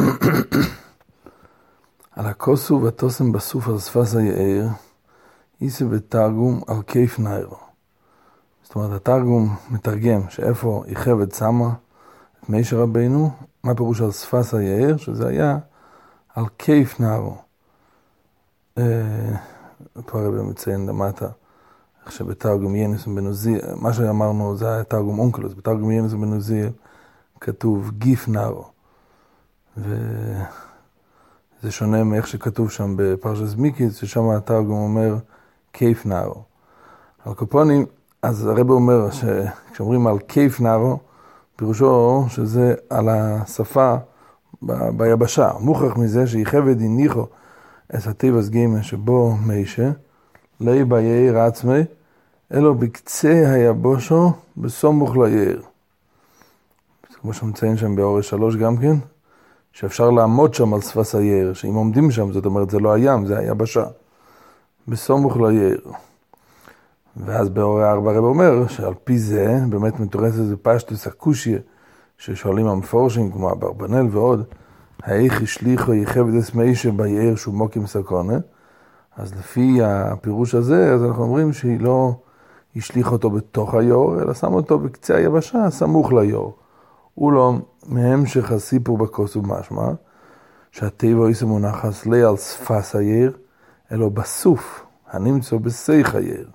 על הכוסו ותוסם בסוף על שפס היער, איסה בתרגום על כיף ניירו. זאת אומרת, התרגום מתרגם שאיפה איכבד שמה את מישר רבינו, מה פירוש על שפס היער? שזה היה על כיף נערו. אה, פה הרב מציין למטה, איך שבתרגום ינוס ובנוזיאל, מה שאמרנו זה היה תרגום אונקלוס, בתרגום ינוס ובנוזיאל כתוב גיף נערו. וזה שונה מאיך שכתוב שם בפרשס מיקיס, ששם התרגום אומר כיף נערו. על קופונים, אז הרב אומר שכשאומרים על כיף נערו, פירושו שזה על השפה ב- ביבשה. מוכרח מזה שיחבד הניחו את הטבעס גיימה שבו מיישה, לאי ביער עצמי, אלו בקצה היבושו בסמוך ליער. כמו שמציין שם באורש שלוש גם כן, שאפשר לעמוד שם על שפס היער, שאם עומדים שם, זאת אומרת זה לא הים, זה היבשה. בסמוך ליער. ואז באורי ארבע רב אומר שעל פי זה באמת מתורס איזה פשטוס הקושיה ששואלים המפורשים כמו אברבנאל ועוד, האיך השליחו יחבדס מיישה ביער שהוא מוקים סקונה, אז לפי הפירוש הזה, אז אנחנו אומרים שהיא לא השליך אותו בתוך היור, אלא שם אותו בקצה היבשה, סמוך ליור. לא מהמשך הסיפור בכוס ומשמע, שהטבע איסו מונחס לי על שפס היער, אלא בסוף, הנמצא בשיח היער.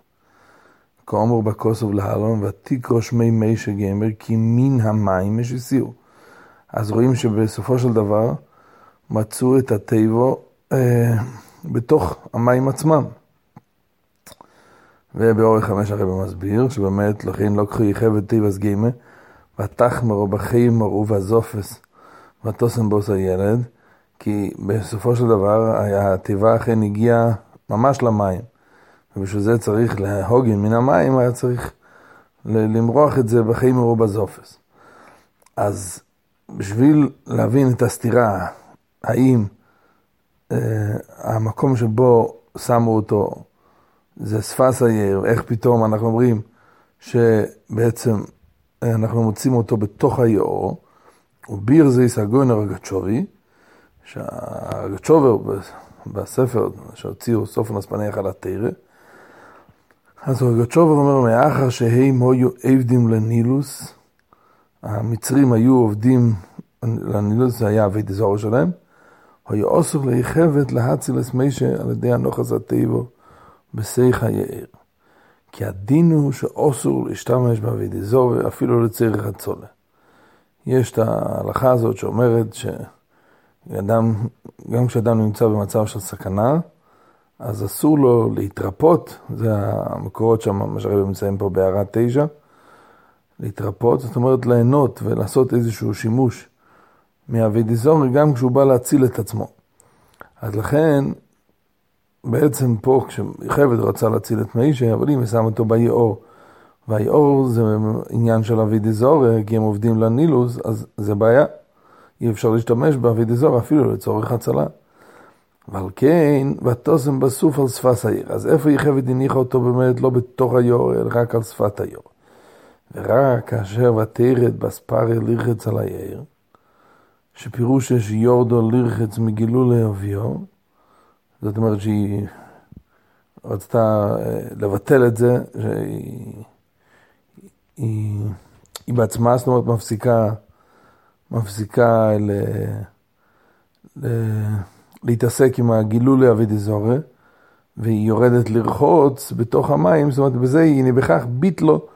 כאומר בכוסוב להלון, ותקרו שמי מי שגמר, כי מן המים משסיעו. אז רואים שבסופו של דבר מצאו את הטבע אה, בתוך המים עצמם. ובאורך חמש הרב מסביר, שבאמת לכן לא קחו יחבת טבעס גימה, ותחמרו בחיימור ובזופס, ותוסם בוס הילד, כי בסופו של דבר התיבה אכן הגיעה ממש למים. ובשביל זה צריך להוגן מן המים, היה צריך למרוח את זה בחיימור ובזופס. אז בשביל להבין את הסתירה, האם אה, המקום שבו שמו אותו זה שפס היער, איך פתאום אנחנו אומרים שבעצם אנחנו מוצאים אותו בתוך היאור, וביר זה יסגון הרגצ'ובי, שהרגצ'ובר בספר שהוציאו סופן אספניח על התרא, אז הרגצ'ובר אומר, מאחר שהם היו עבדים לנילוס, המצרים היו עובדים לנילוס, זה היה אבי דזורו שלהם, היו אסור להיכבת להצילס מישה על ידי הנוחס הטבעו בסייח היער. כי הדין הוא שאוסור להשתמש באבידי זורי אפילו לצריך הצולה. יש את ההלכה הזאת שאומרת שאדם, גם כשאדם נמצא במצב של סכנה, אז אסור לו להתרפות, זה המקורות שם, מה שהרבא מצאים פה בהערת תשע, להתרפות, זאת אומרת ליהנות ולעשות איזשהו שימוש מאבידי זורי גם כשהוא בא להציל את עצמו. אז לכן בעצם פה כשחבד רצה להציל את מישה, אבל אם שם אותו ביאור, והיאור זה עניין של אבידי זור, כי הם עובדים לנילוס, אז זה בעיה. אי אפשר להשתמש באבידי זור אפילו לצורך הצלה. ועל כן, ותוסם בסוף על שפת העיר. אז איפה יחבד הניחה אותו באמת לא בתוך היאור, אלא רק על שפת היאור. ורק כאשר ותרד בספריה לרחץ על היער, שפירוש יש יורדו לרחץ מגילול לאביו, זאת אומרת שהיא רצתה אה, לבטל את זה, שהיא היא, היא בעצמה, זאת אומרת, מפסיקה, מפסיקה ל, ל, להתעסק עם הגילוי לאבידי זורי, והיא יורדת לרחוץ בתוך המים, זאת אומרת, בזה היא בכך ביטלו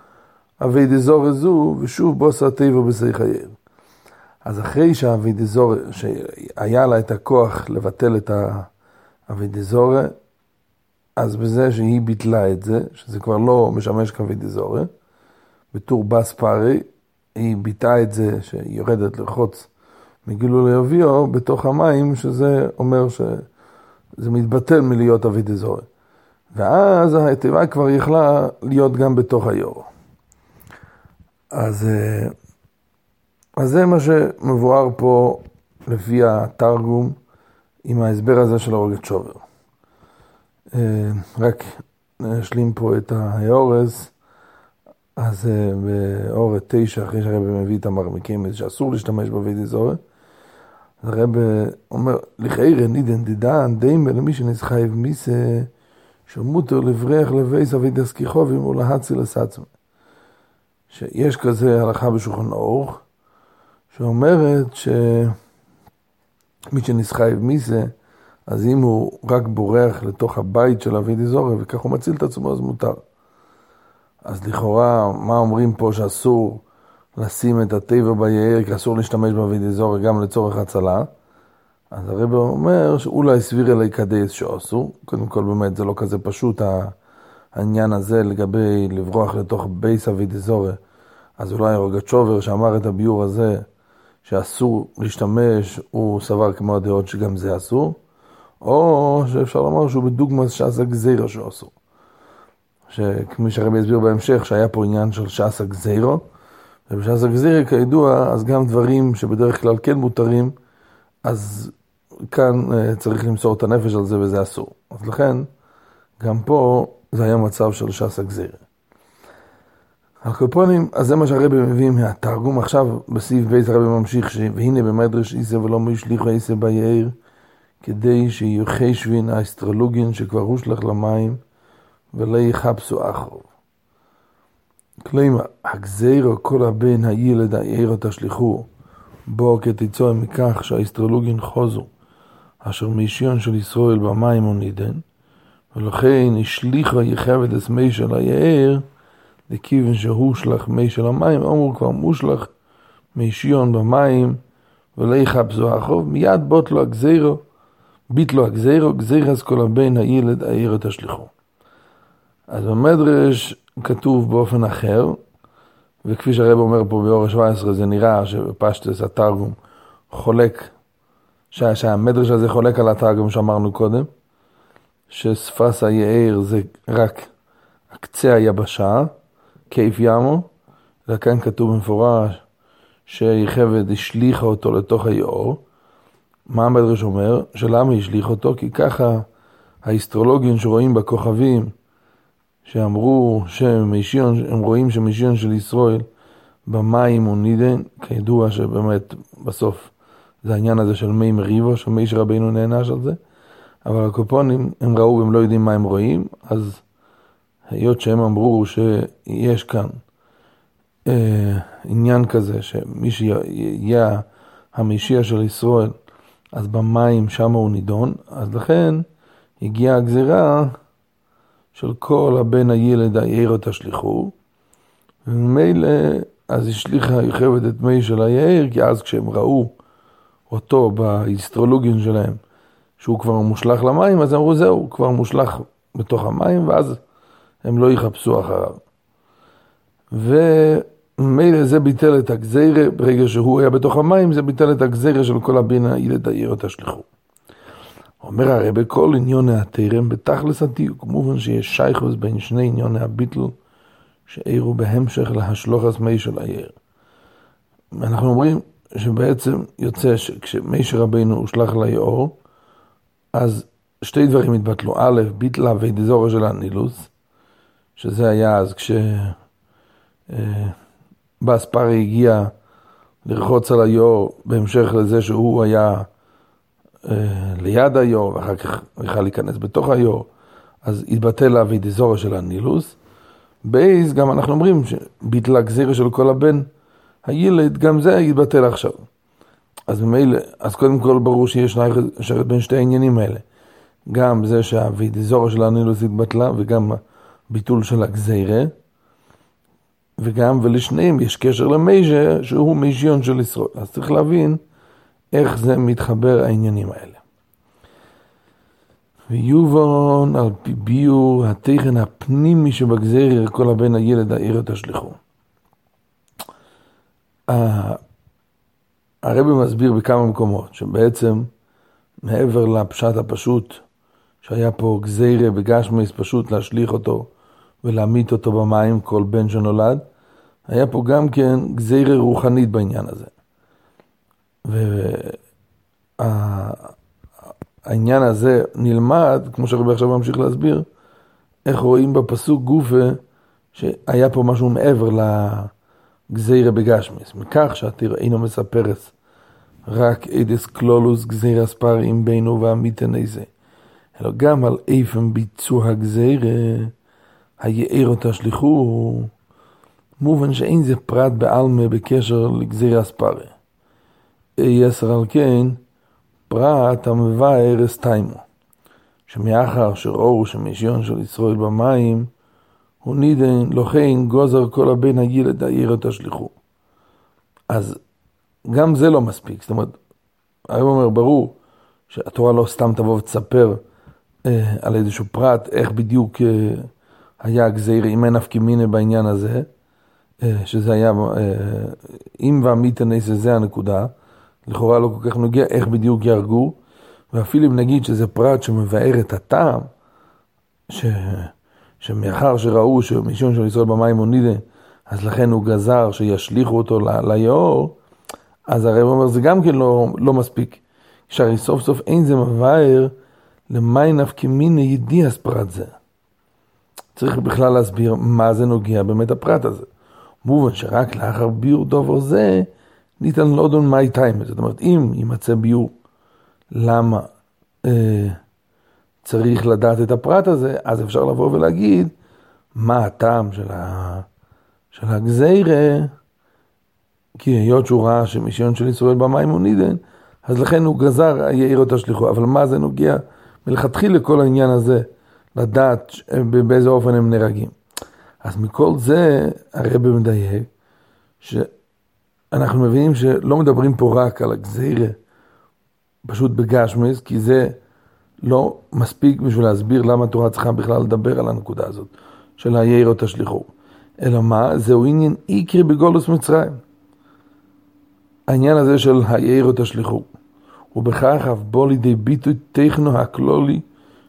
אבידי זורי זו, ושוב בוס הטבע בסייך היער. אז אחרי שהאבידי זורי, שהיה לה את הכוח לבטל את ה... אבידיזורה, אז בזה שהיא ביטלה את זה, שזה כבר לא משמש כאבידיזורה, בטור בס פארי, היא ביטאה את זה שהיא יורדת לרחוץ מגילוי אביו בתוך המים, שזה אומר שזה מתבטל מלהיות אבידיזורה. ואז התיבה כבר יכלה להיות גם בתוך היור. אז, אה, אז זה מה שמבואר פה לפי התרגום. עם ההסבר הזה של הורגת שובר. אה, רק נשלים פה את האורז, אז באורת תשע, אחרי שהרבא מביא את המרמיקים, שאסור להשתמש בווידי זורת, הרב אומר, לכאירא נידן דידן דיימה למי שנסחייב מיסה שמותר לבריח לבייס אבי דסקיחובים ולהציל לסעצמי. שיש כזה הלכה בשולחן אורך, שאומרת שמי שנסחייב מיסה, אז אם הוא רק בורח לתוך הבית של אבי דזורי וכך הוא מציל את עצמו, אז מותר. אז לכאורה, מה אומרים פה שאסור לשים את הטבע ביער, כי אסור להשתמש באבי דזורי גם לצורך הצלה? אז הרב אומר שאולי סביר אלי כדייס שאסור. קודם כל באמת זה לא כזה פשוט העניין הזה לגבי לברוח לתוך בייס אבי דזורי. אז אולי רוגצ'ובר שאמר את הביור הזה שאסור להשתמש, הוא סבר כמו הדעות שגם זה אסור. או שאפשר לומר שהוא בדוגמא שעשה גזירה שאסור. שכמי שהרבי הסביר בהמשך, שהיה פה עניין של שעשה גזירו, ובשעשה גזירה כידוע, אז גם דברים שבדרך כלל כן מותרים, אז כאן uh, צריך למסור את הנפש על זה וזה אסור. אז לכן, גם פה זה היה מצב של שעשה גזירה. על קופונים, אז זה מה שהרבי מביא מהתרגום עכשיו, בסעיף בית הרבי ממשיך, ש... והנה במדרש איסה ולא מישליחו איסה ביער, כדי שיוחשבין האסטרולוגין שכבר הושלך למים, ולא יחפשו אחרוב. כלומר, הגזירו כל הבן הילד העירו תשליכו, בו כתיצור מכך שהאסטרולוגין חוזו, אשר מישיון של ישראל במים הוא נידן, ולכן השליחו יחבת את מי של היער, לכיוון שהושלך מי של המים, אמרו כבר מושלך מישיון במים, ולא יחפשו אחרוב, מיד בוט לו הגזירו, ביט לו הגזירו, גזירס כל הבן הילד העירו תשליכו. אז במדרש כתוב באופן אחר, וכפי שהרב אומר פה באור 17, זה נראה שבפשטס התרגום חולק, שה, שהמדרש הזה חולק על התרגום שאמרנו קודם, ששפס היער זה רק קצה היבשה, כיף ימו, וכאן כתוב במפורש שיחבד השליכה אותו לתוך היאור. מה המדרש אומר? שלמה השליך אותו? כי ככה האסטרולוגים שרואים בכוכבים, שאמרו שמשיון, הם רואים שמשיון של ישראל במים הוא נידן, כידוע שבאמת בסוף זה העניין הזה של מי מריבו, שמי שרבינו נענש על זה, אבל הקופונים הם ראו והם לא יודעים מה הם רואים, אז היות שהם אמרו שיש כאן אה, עניין כזה, שמי שיהיה המשיח של ישראל, אז במים שם הוא נידון, אז לכן הגיעה הגזירה של כל הבן הילד היער תשליכו, וממילא אז השליכה יוכבת את מי של היער, כי אז כשהם ראו אותו באסטרולוגים שלהם, שהוא כבר מושלך למים, אז אמרו זהו, הוא כבר מושלך בתוך המים, ואז הם לא יחפשו אחריו. ומילא זה ביטל את הגזירה, ברגע שהוא היה בתוך המים, זה ביטל את הגזירה של כל הבן הילד היער תשליכו. אומר הרי בכל עניוני התרם בתכלס הדיוק, מובן שיש שייכוס בין שני עניוני הביטל שאירו בהמשך להשלוחס מי של העיר. אנחנו אומרים שבעצם יוצא שכשמי רבינו הושלך ליאור, אז שתי דברים התבטלו. א', ביטלה ודזורה של הנילוס, שזה היה אז כש... אה, באספרי הגיע לרחוץ על היאור בהמשך לזה שהוא היה אה, ליד היור, ואחר כך יכל להיכנס בתוך היור, אז התבטל להביא דזורה של הנילוס. בייס, גם אנחנו אומרים שביטלה גזירה של כל הבן הילד, גם זה יתבטל עכשיו. אז ממילא, אז קודם כל ברור שיש שרת בין שתי העניינים האלה. גם זה שהווידיזורה של הנילוס התבטלה, וגם הביטול של הגזירה, וגם, ולשניהם יש קשר למייז'ה, שהוא מייז'יון של ישראל. אז צריך להבין איך זה מתחבר העניינים האלה. ויובון על פי ביור התכן הפנימי שבגזיר כל הבן הילד העיר תשליכו. הרבי מסביר בכמה מקומות שבעצם מעבר לפשט הפשוט שהיה פה גזירה בגשמיס פשוט להשליך אותו ולהמית אותו במים כל בן שנולד, היה פה גם כן גזירה רוחנית בעניין הזה. והעניין הזה נלמד, כמו שהרבי עכשיו ממשיך להסביר, איך רואים בפסוק גופה שהיה פה משהו מעבר לגזירה בגשמיס, מכך שהתיר אינו מספרס רק אדס קלולוס גזיר אספרים בינו ועמיתן איזה. אלא גם על איפן ביצוע גזיר, היער תשליכו, מובן שאין זה פרט בעלמה בקשר לגזיר אספרה. יסר על כן, פרט המבאר אסתיימו, שמאחר שראו שמשיון של ישראל במים, הוא נידן לוחן גוזר כל הבן הילד העיר תשליכו. אז גם זה לא מספיק, זאת אומרת, היום אומר, ברור שהתורה לא סתם תבוא ותספר אה, על איזשהו פרט, איך בדיוק אה, היה הגזיר, אם אין נפקא מיני בעניין הזה, אה, שזה היה, אה, אם ועמית הנס זה הנקודה, לכאורה לא כל כך נוגע איך בדיוק יהרגו, ואפילו אם נגיד שזה פרט שמבאר את הטעם, ש... שמאחר שראו שמשום של ישראל במים הונידה, אז לכן הוא גזר שישליכו אותו ליאור, אז הרב אומר, זה גם כן לא, לא מספיק. שהרי סוף סוף אין זה מבאר למי נפקא מיני ידיעס פרט זה. צריך בכלל להסביר מה זה נוגע באמת הפרט הזה. מובן שרק לאחר ביור דובר זה, ניתן לאודון מי טיימר. זאת אומרת, אם יימצא ביור למה אה, צריך לדעת את הפרט הזה, אז אפשר לבוא ולהגיד מה הטעם של, ה, של הגזירה, כי היות שהוא ראה שמיסיון של ישראל במים הוא נידן, אז לכן הוא גזר, יאיר אותו שליחו. אבל מה זה נוגע מלכתחילה לכל העניין הזה, לדעת באיזה אופן הם נהרגים. אז מכל זה הרב מדייק, שאנחנו מבינים שלא מדברים פה רק על הגזירה, פשוט בגשמיס, כי זה לא מספיק בשביל להסביר למה התורה צריכה בכלל לדבר על הנקודה הזאת, של היאיר תשליכו. אלא מה? זהו עניין איקרי בגולוס מצרים. העניין הזה של היאיר תשליכו. ובכך אף בוא לידי ביטוי טכנו הכלולי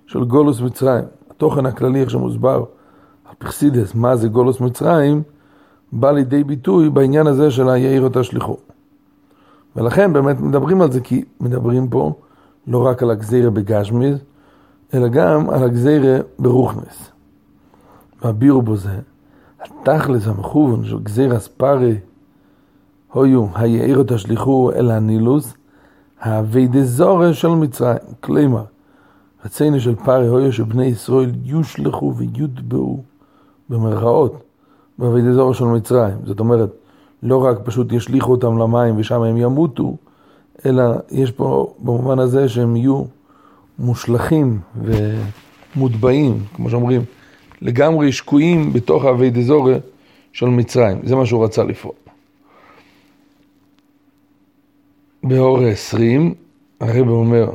של גולוס מצרים. התוכן הכללי, איך שמוסבר על פרסידס, מה זה גולוס מצרים, בא לידי ביטוי בעניין הזה של היאיר תשליכו. ולכן באמת מדברים על זה, כי מדברים פה לא רק על הגזירה בגשמיז, אלא גם על הגזירה ברוכנס. והבירו בו זה, התכלס המכוון של גזירה ספרי, הויו, היאירו תשליכו אל הנילוס, האבי זורש של מצרים. כלימה, רצינו של פרי הויו שבני ישראל יושלכו ויוטבעו במרכאות, באבי זורש של מצרים. זאת אומרת, לא רק פשוט ישליכו אותם למים ושם הם ימותו, אלא יש פה במובן הזה שהם יהיו מושלכים ומוטבעים, כמו שאומרים, לגמרי שקועים בתוך האבי דזורי של מצרים. זה מה שהוא רצה לפעול. באור ה-20, הרב אומר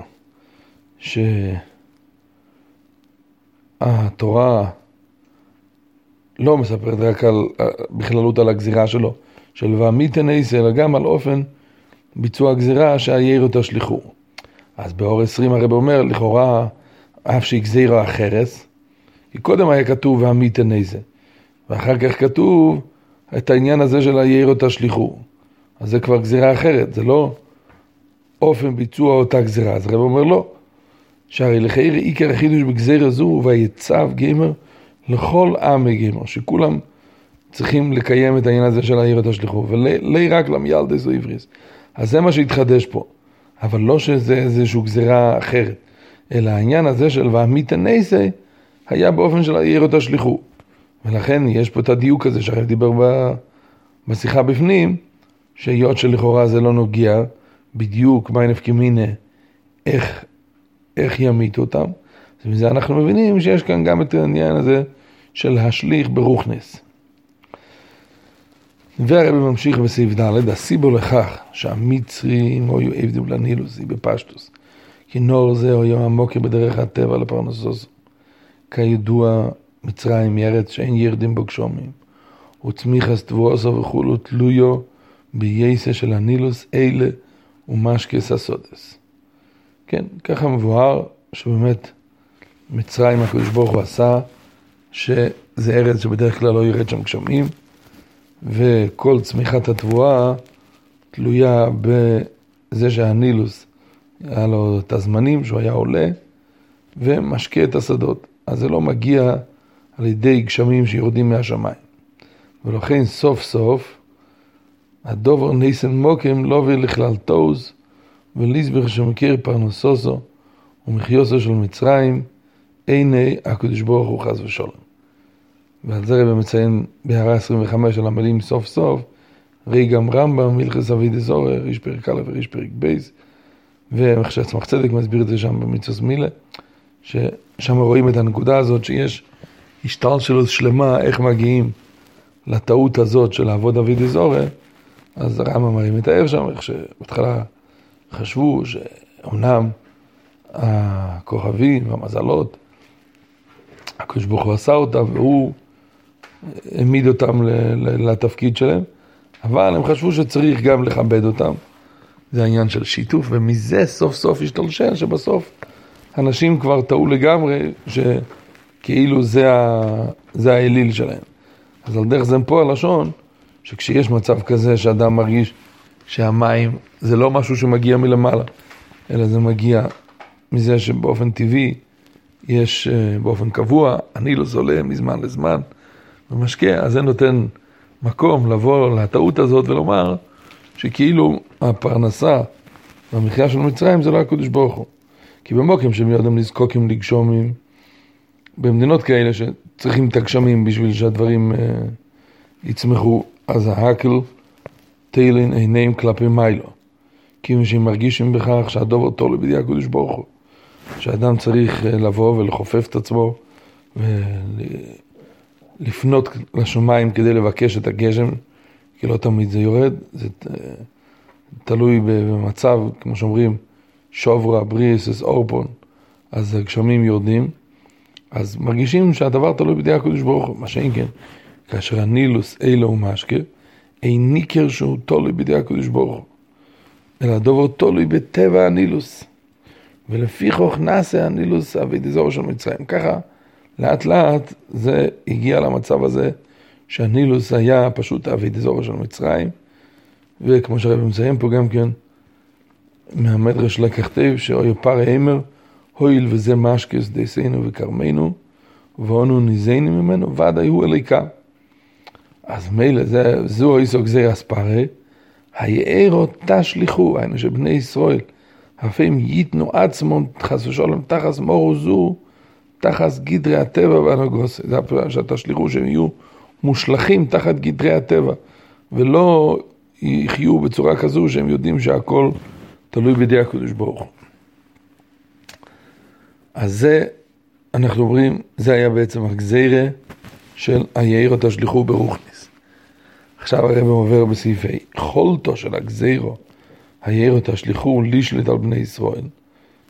שהתורה לא מספרת רק על, בכללות על הגזירה שלו, של ועמיתן איסה, אלא גם על אופן ביצוע הגזירה שהירו תשליכו. אז באור 20 הרב אומר, לכאורה, אף שהגזירה החרס, כי קודם היה כתוב ועמיתן איזה, ואחר כך כתוב את העניין הזה של הירו תשליכו. אז זה כבר גזירה אחרת, זה לא אופן ביצוע אותה גזירה. אז הרב אומר לא, שהרי לחייר עיקר החידוש בגזירה זו, ויצב גמר לכל עם גמר, שכולם צריכים לקיים את העניין הזה של העיר התשליחו, ולי רק למיילדס זו עבריס. אז זה מה שהתחדש פה. אבל לא שזה איזושהי גזירה אחרת, אלא העניין הזה של ועמיתא נסי היה באופן של העיר התשליחו. ולכן יש פה את הדיוק הזה שהרב דיבר בשיחה בפנים, שהיות שלכאורה זה לא נוגע בדיוק מה נפקא מיניה, איך, איך ימיתו אותם. אז מזה אנחנו מבינים שיש כאן גם את העניין הזה של להשליך ברוכנס. והרבי ממשיך בסעיף ד', הסיבו לכך שהמצרים היו עבדים לנילוס, היא בפשטוס. כי נור זה היו עמוקר בדרך הטבע לפרנסוס. כידוע, מצרים היא ארץ שאין ירדים בו גשומים. וצמיחס תבואסו וכולו תלויו בייסה של הנילוס אלה ומשקס הסודס. כן, ככה מבואר שבאמת מצרים הקדוש ברוך הוא עשה שזה ארץ שבדרך כלל לא ירד שם גשמים. וכל צמיחת התבואה תלויה בזה שהנילוס, היה לו את הזמנים שהוא היה עולה ומשקה את השדות. אז זה לא מגיע על ידי גשמים שיורדים מהשמיים. ולכן סוף סוף הדובר ניסן מוקם לא הביא לכלל תוז וליסבר שמכיר פרנסוסו ומחיוסו של מצרים, עיני הקדוש ברוך הוא חס ושלום. ועל זה רבי מציין בהערה 25 על המילים סוף סוף, ראי גם רמב"ם, מלכס אבי דזורר, איש פרק א' ואיש פרק בייס, ומחשב צדק מסביר את זה שם במצווה מילה, ששם רואים את הנקודה הזאת שיש השתלשלות שלמה איך מגיעים לטעות הזאת של לעבוד אבי דזורר, אז הרמב"ם מרים את האב שם, איך שבהתחלה חשבו שאומנם הכוכבים והמזלות, הקדוש ברוך הוא עשה אותם והוא העמיד אותם לתפקיד שלהם, אבל הם חשבו שצריך גם לכבד אותם. זה העניין של שיתוף, ומזה סוף סוף השתלשל שבסוף אנשים כבר טעו לגמרי, שכאילו זה, ה... זה האליל שלהם. אז על דרך זה פה הלשון, שכשיש מצב כזה שאדם מרגיש שהמים זה לא משהו שמגיע מלמעלה, אלא זה מגיע מזה שבאופן טבעי יש אה, באופן קבוע, אני לא זולה מזמן לזמן ומשקה, אז זה נותן מקום לבוא לטעות הזאת ולומר שכאילו הפרנסה והמחיה של מצרים זה לא הקדוש ברוך הוא. כי במוקים שהם יודעים לזקוקים לגשומים, במדינות כאלה שצריכים את הגשמים בשביל שהדברים uh, יצמחו, אז ההקל תהילין עיניהם כלפי מיילו. כי שהם מרגישים בכך שהדובר תולה בידי הקדוש ברוך הוא. שאדם צריך אה, לבוא ולחופף את עצמו ולפנות לשמיים כדי לבקש את הגשם, כי לא תמיד זה יורד, זה אה, תלוי במצב, כמו שאומרים, שוברה, בריאס, אורפון, אז הגשמים יורדים, אז מרגישים שהדבר תלוי בידי הקדוש ברוך הוא, מה שאין כן, כאשר הנילוס אילו ומשקה, אין ניכר שהוא תלוי בידי הקדוש ברוך הוא, אלא הדובר תלוי בטבע הנילוס. ולפי כוך נעשה הנילוס אבי דזור של מצרים. ככה, לאט לאט זה הגיע למצב הזה שהנילוס היה פשוט אבי דזור של מצרים, וכמו שהרב מציין פה גם כן, מהמדרש לקח תיב, שאוי פר אימר, הואיל וזה משקס דייסנו וכרמנו, ואונו ניזנו ממנו, ודאי הוא אליקה. אז מילא, זה, זו איסו גזיר אספרי, היערו תשליכו, היינו שבני ישראל, אפים ייתנו עצמם חס ושלום תחס מורו זו, תחס גדרי הטבע והנגוס. זה הפעם שתשליכו שהם יהיו מושלכים תחת גדרי הטבע, ולא יחיו בצורה כזו שהם יודעים שהכל תלוי בידי הקדוש ברוך. אז זה, אנחנו אומרים, זה היה בעצם הגזירה של היאירו תשליכו ברוכניס. עכשיו הרב עובר בסעיפי חולתו של הגזירו, היאירו תשליכו לשלט על בני ישראל.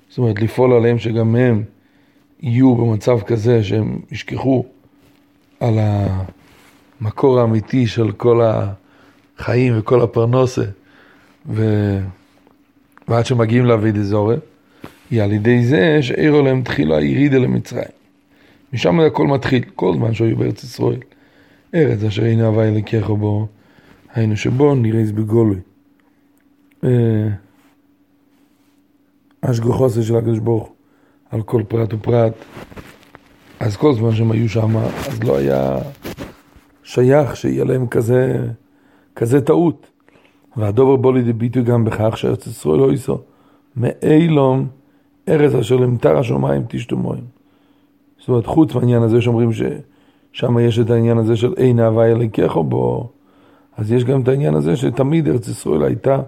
זאת אומרת, לפעול עליהם שגם הם יהיו במצב כזה שהם ישכחו על המקור האמיתי של כל החיים וכל הפרנוסה, ו... ועד שמגיעים לאבידי זורם, היא על ידי זה שעירו להם תחילה ירידה למצרים. משם הכל מתחיל, כל זמן שהיו בארץ ישראל. ארץ אשר הנה הווה אלוקיך בו, היינו שבו נראיס בגולוי. השגוחוסה של הקדוש ברוך על כל פרט ופרט. אז כל זמן שהם היו שם, אז לא היה שייך שיהיה להם כזה, כזה טעות. והדובר בו לידי ביטוי גם בכך שארץ ישראל לא ייסו. מאילום ארץ אשר למטר השמיים תשתו מים. זאת אומרת, חוץ מהעניין הזה שאומרים ששם יש את העניין הזה של אין אהבה אלוקיך בו, אז יש גם את העניין הזה שתמיד ארץ ישראל הייתה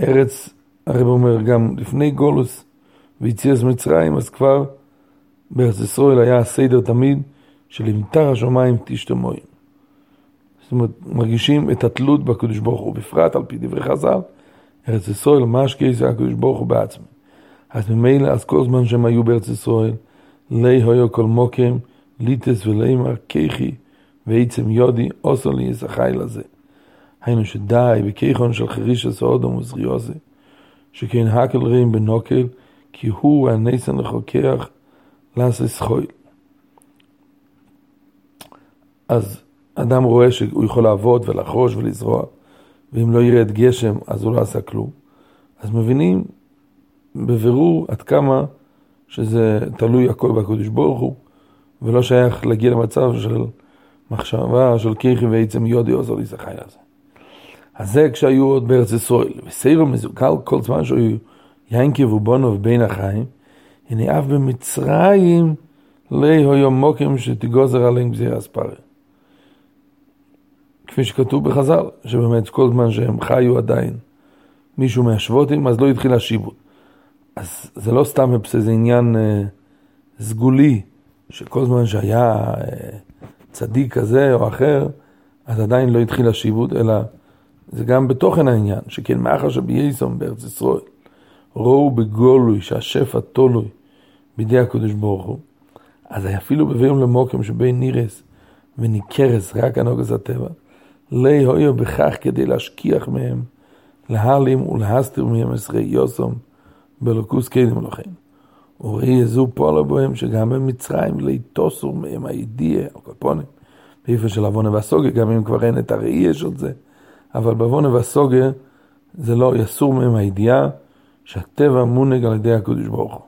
ארץ, הרב אומר, גם לפני גולוס ויציאס מצרים, אז כבר בארץ ישראל היה הסדר תמיד שלמטר השמיים תשתו מים. זאת אומרת, מרגישים את התלות בקדוש ברוך הוא, בפרט על פי דברי חז"ל, ארץ ישראל, משקי זה הקדוש ברוך הוא בעצמי. אז ממילא, אז כל זמן שהם היו בארץ ישראל, לי היו כל מוקם, ליטס ולימר, כיכי, ועצם יודי, עושו לי ישחי לזה. היינו שדי בכיכון של חריש הסעודום וזריוזי, שכן הקל רעים בנוקל, כי הוא הניסן לחוקח לעשה חויל. אז אדם רואה שהוא יכול לעבוד ולחרוש ולזרוע, ואם לא ירד גשם אז הוא לא עשה כלום. אז מבינים בבירור עד כמה שזה תלוי הכל בקדוש ברוך הוא, ולא שייך להגיע למצב של מחשבה של כיכי ועצם יודי עוזר לי זכאי לזה. אז זה כשהיו עוד בארץ ישראל. וסיירו מזוקל כל זמן שהיו ינקב ובונו בין החיים, הנה אף במצרים היו מוקים שתגוזר עליהם גזיר אספריה. כפי שכתוב בחז"ל, שבאמת כל זמן שהם חיו עדיין מישהו מהשבותים, אז לא התחיל השיבוט. אז זה לא סתם איזה עניין אה, סגולי, שכל זמן שהיה אה, צדיק כזה או אחר, אז עדיין לא התחיל השיבוט, אלא זה גם בתוכן העניין, שכן מאחר שבייסום בארץ ישראל, ראו בגולוי שהשפע תולוי בידי הקדוש ברוך הוא, אז אפילו בביום למוקם שבין נירס וניכרס רק הנוגס הטבע, לי הויו בכך כדי להשכיח מהם, להעלים ולהסתיר מהם עשרי יוסום בלוקוס קדם לכם. וראי יזו פועלו בהם שגם במצרים לי תוסו מהם הידיעה, או קפונים, באיפה של עוונה והסוגיה, גם אם כבר אין את הראי יש עוד זה, אבל בעוונה והסוגיה זה לא יסור מהם הידיעה שהטבע מונג על ידי הקדוש ברוך הוא.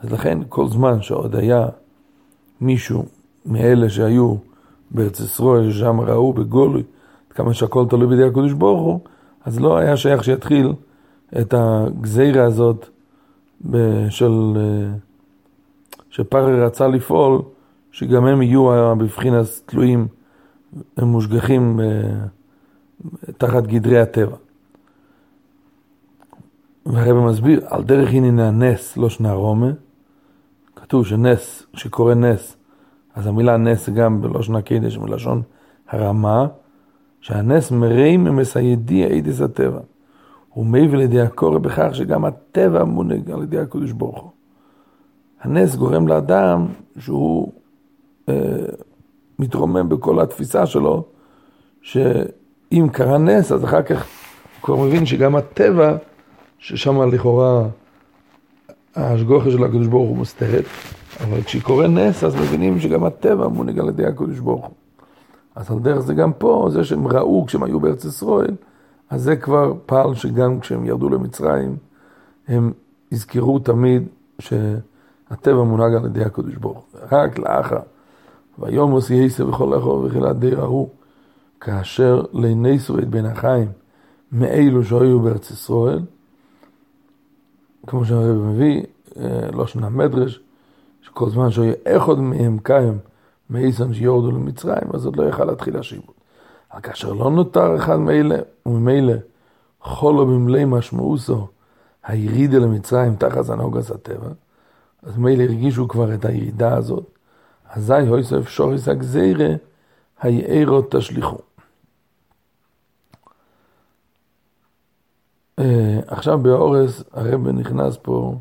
אז לכן כל זמן שעוד היה מישהו מאלה שהיו בארץ ישראל, ששם ראו בגולוי, כמה שהכל תלוי בידי הקדוש ברוך הוא, אז לא היה שייך שיתחיל את הגזירה הזאת של, שפרי רצה לפעול, שגם הם יהיו בבחינת תלויים, הם מושגחים תחת גדרי הטבע. והרבא מסביר, על דרך הנה הנס, לא שנה רומה, כתוב שנס, כשקורה נס, אז המילה נס גם בלושן הקדש, מלשון הרמה, שהנס מראה ממס הידיע אידיס הטבע. הוא מעיב על ידי הקורא בכך שגם הטבע מונג על ידי הקדוש ברוך הוא. הנס גורם לאדם שהוא אה, מתרומם בכל התפיסה שלו, שאם קרה נס, אז אחר כך הוא כבר מבין שגם הטבע, ששם לכאורה ההשגוחה של הקדוש ברוך הוא מוסתרת, אבל כשקורה נס, אז מבינים שגם הטבע מונג על ידי הקדוש ברוך הוא. אז על דרך זה גם פה, זה שהם ראו כשהם היו בארץ ישראל, אז זה כבר פעל שגם כשהם ירדו למצרים, הם יזכרו תמיד שהטבע מונהג על ידי הקדוש ברוך הוא. רק לאחר, ויום עושי יסר וכל אחור וכילת די ראו, כאשר לנסו את בן החיים מאלו שהיו בארץ ישראל, כמו שהרב מביא, אה, לא שנה מדרש, שכל זמן שהיו אחד מהם קיים מאיסם שיורדו למצרים, אז עוד לא יכל להתחיל השיבוט. אבל כאשר לא נותר אחד מאלה, וממילא חולו במלי משמעוסו הירידה למצרים תחת הנוגס הטבע, אז מילא הרגישו כבר את הירידה הזאת, אזי הויסף שוריס הגזירה, היערו תשליכו. Uh, עכשיו באורס הרב נכנס פה,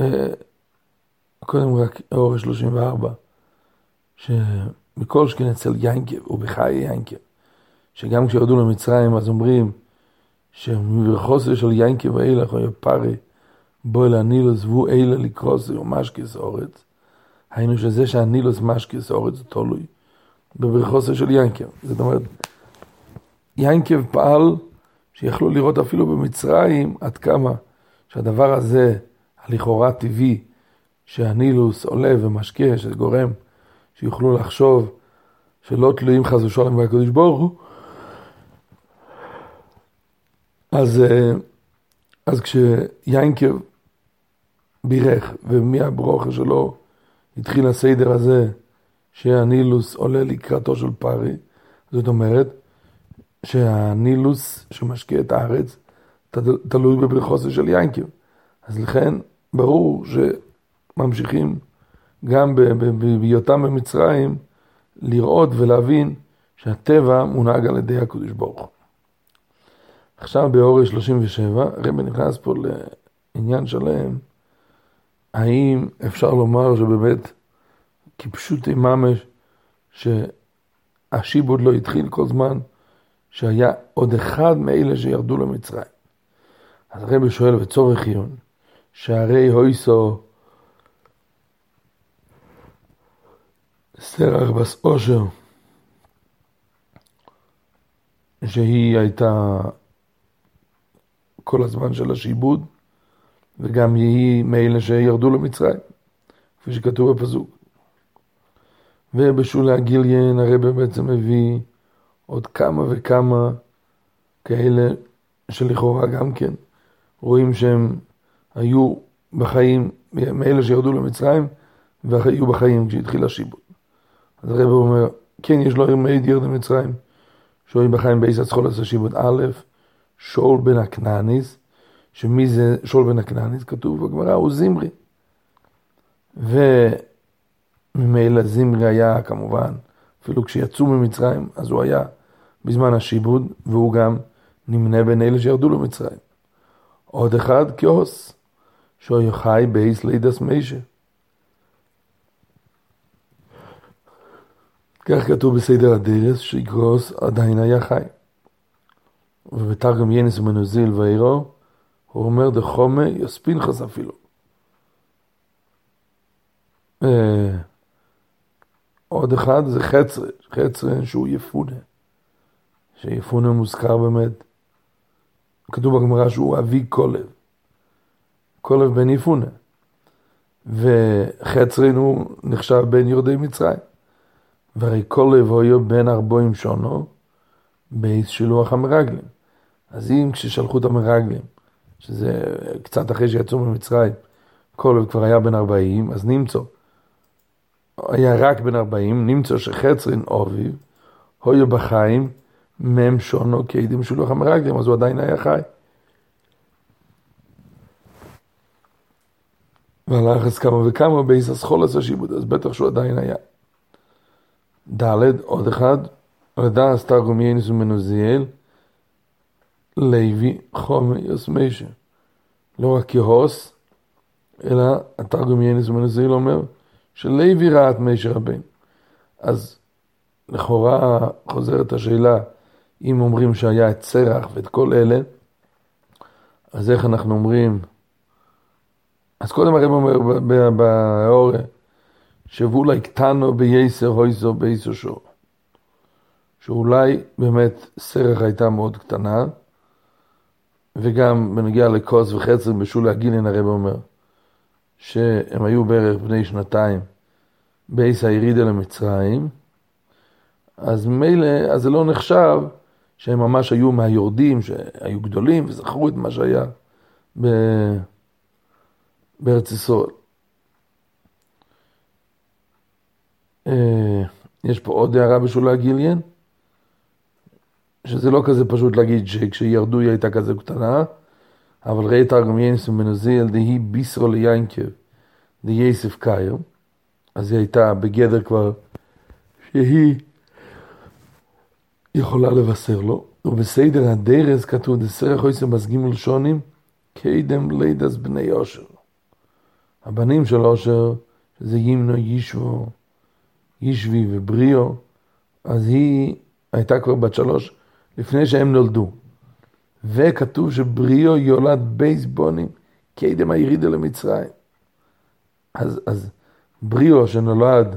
uh, קודם רק אורס 34, שמכל שכן אצל ינקב ובחיי ינקב, שגם כשירדו למצרים אז אומרים שמברכוסו של ינקב ואילך היה פרי בו אל הנילוס והוא אלה לקרוסו ומשקס אורץ, היינו שזה שהנילוס משקס אורץ תולוי בברכוסו של ינקב. זאת אומרת, ינקב פעל שיכלו לראות אפילו במצרים עד כמה שהדבר הזה, הלכאורה טבעי, שהנילוס עולה ומשקה, שזה גורם שיוכלו לחשוב שלא תלויים חס ושלום בקדוש ברוך הוא, אז, אה, אז כשיינקב בירך, ומהברוכה שלו התחיל הסדר הזה, שהנילוס עולה לקראתו של פרי, זאת אומרת שהנילוס שמשקיע את הארץ תלוי בברכוסו של ינקב. אז לכן ברור שממשיכים גם בהיותם במצרים, לראות ולהבין שהטבע מונהג על ידי הקדוש ברוך הוא. עכשיו באורי 37, הרב נכנס פה לעניין שלם, האם אפשר לומר שבאמת כפשוטי ממש, שהשיבוד לא התחיל כל זמן שהיה עוד אחד מאלה שירדו למצרים. אז הרב שואל בצורך עיון, שהרי הויסו סרח בס אושר, שהיא הייתה כל הזמן של השיבוד, וגם היא מאלה שירדו למצרים, כפי שכתוב בפסוק. ובשולי הגיליין הרבה בעצם מביא עוד כמה וכמה כאלה שלכאורה גם כן רואים שהם היו בחיים, מאלה שירדו למצרים, והיו בחיים כשהתחיל השיבוד. אז הרב אומר, כן, יש לו מעיד ירד למצרים, שהוא בחיים בעיס הצחול עשה שיבוד א', שאול בן הכנעניס, שמי זה שאול בן הכנעניס? כתוב בגמרא, הוא זמרי. וממילא זמרי היה כמובן, אפילו כשיצאו ממצרים, אז הוא היה בזמן השיבוד, והוא גם נמנה בין אלה שירדו למצרים. עוד אחד, כהוס, שהוא חי בייס לידס מיישה. כך כתוב בסדר הדרס, שיקרוס עדיין היה חי. ובתרגם ינס ומנוזיל ואירו, הוא אומר דחומה יספינכס אפילו. אה, עוד אחד זה חצרה, חצרה שהוא יפונה. שיפונה מוזכר באמת, כתוב בגמרא שהוא אבי קולב. קולב בן יפונה. וחצרין הוא נחשב בין יורדי מצרים. והרי קולב היה בן ארבעים שונו בייס שילוח המרגלים. אז אם כששלחו את המרגלים, שזה קצת אחרי שיצאו ממצרים, קולב כבר היה בן ארבעים, אז נמצא, היה רק בן ארבעים, נמצא שחצרין אוביב, היה בחיים, מם שונו כעדים שילוח המרגלים, אז הוא עדיין היה חי. והלך אז כמה וכמה בייס הסחול עשה שיבוד, אז בטח שהוא עדיין היה. ד' עוד אחד, לדעס תרגום ינס ומנוזיאל, לוי חומר יוסמיישה. לא רק כהוס, אלא התרגום ינס ומנוזיאל אומר שלוי ראה את מישה רבנו. אז לכאורה חוזרת השאלה, אם אומרים שהיה את סרח ואת כל אלה, אז איך אנחנו אומרים אז קודם הרב אומר באורה, שאולי קטנו בייסר הויסו בייסר שור. שאולי באמת סרח הייתה מאוד קטנה, וגם בנגיע לכוס וחצר בשולי הגילן הרב אומר, שהם היו בערך בני שנתיים בייס הירידה למצרים, אז מילא, אז זה לא נחשב שהם ממש היו מהיורדים, שהיו גדולים וזכרו את מה שהיה ב... בארץ ישראל. אה, יש פה עוד הערה בשולי הגיליין, שזה לא כזה פשוט להגיד שכשירדו היא הייתה כזה קטנה, אבל ראי תרגם ינסו מנוזיל דהי ביסרו ליינקב דייסף קייר, אז היא הייתה בגדר כבר שהיא יכולה לבשר לו, ובסדר הדרס כתוב דסרח אויסם מסגימל שונים קדם לידס בני אושר. הבנים של אושר, שזה ימנו, ישבו, ישבי ובריאו, אז היא הייתה כבר בת שלוש לפני שהם נולדו. וכתוב שבריאו יולד בייס בונים קדם הירידה למצרים. אז, אז בריאו שנולד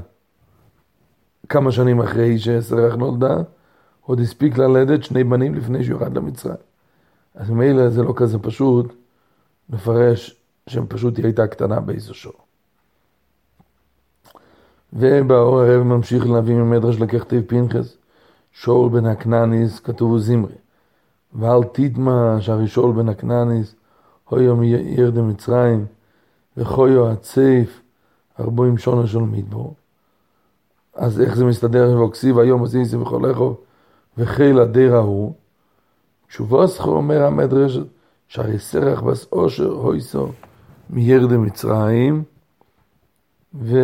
כמה שנים אחרי שסרח נולדה, עוד הספיק ללדת שני בנים לפני שיורד למצרים. אז מילא זה לא כזה פשוט לפרש שהם פשוט היא הייתה קטנה באיזו שור. ובאור הרב ממשיך להביא ממדרש לקחתיו פנחס, שאול בן הכנעניס, כתוב זמרי. ואל תדמה שהרי שאול בן הכנעניס, הויו מעיר דמצרים, וחויו הצייף, ארבעים שונה של מדבור. אז איך זה מסתדר עם אוקסיב היום עשיסי וחולכו, וחיל הדר ההוא? תשובו סחו אומר המדרש, שהרי סרח בס אושר הויסו. מירד מצרים, ו...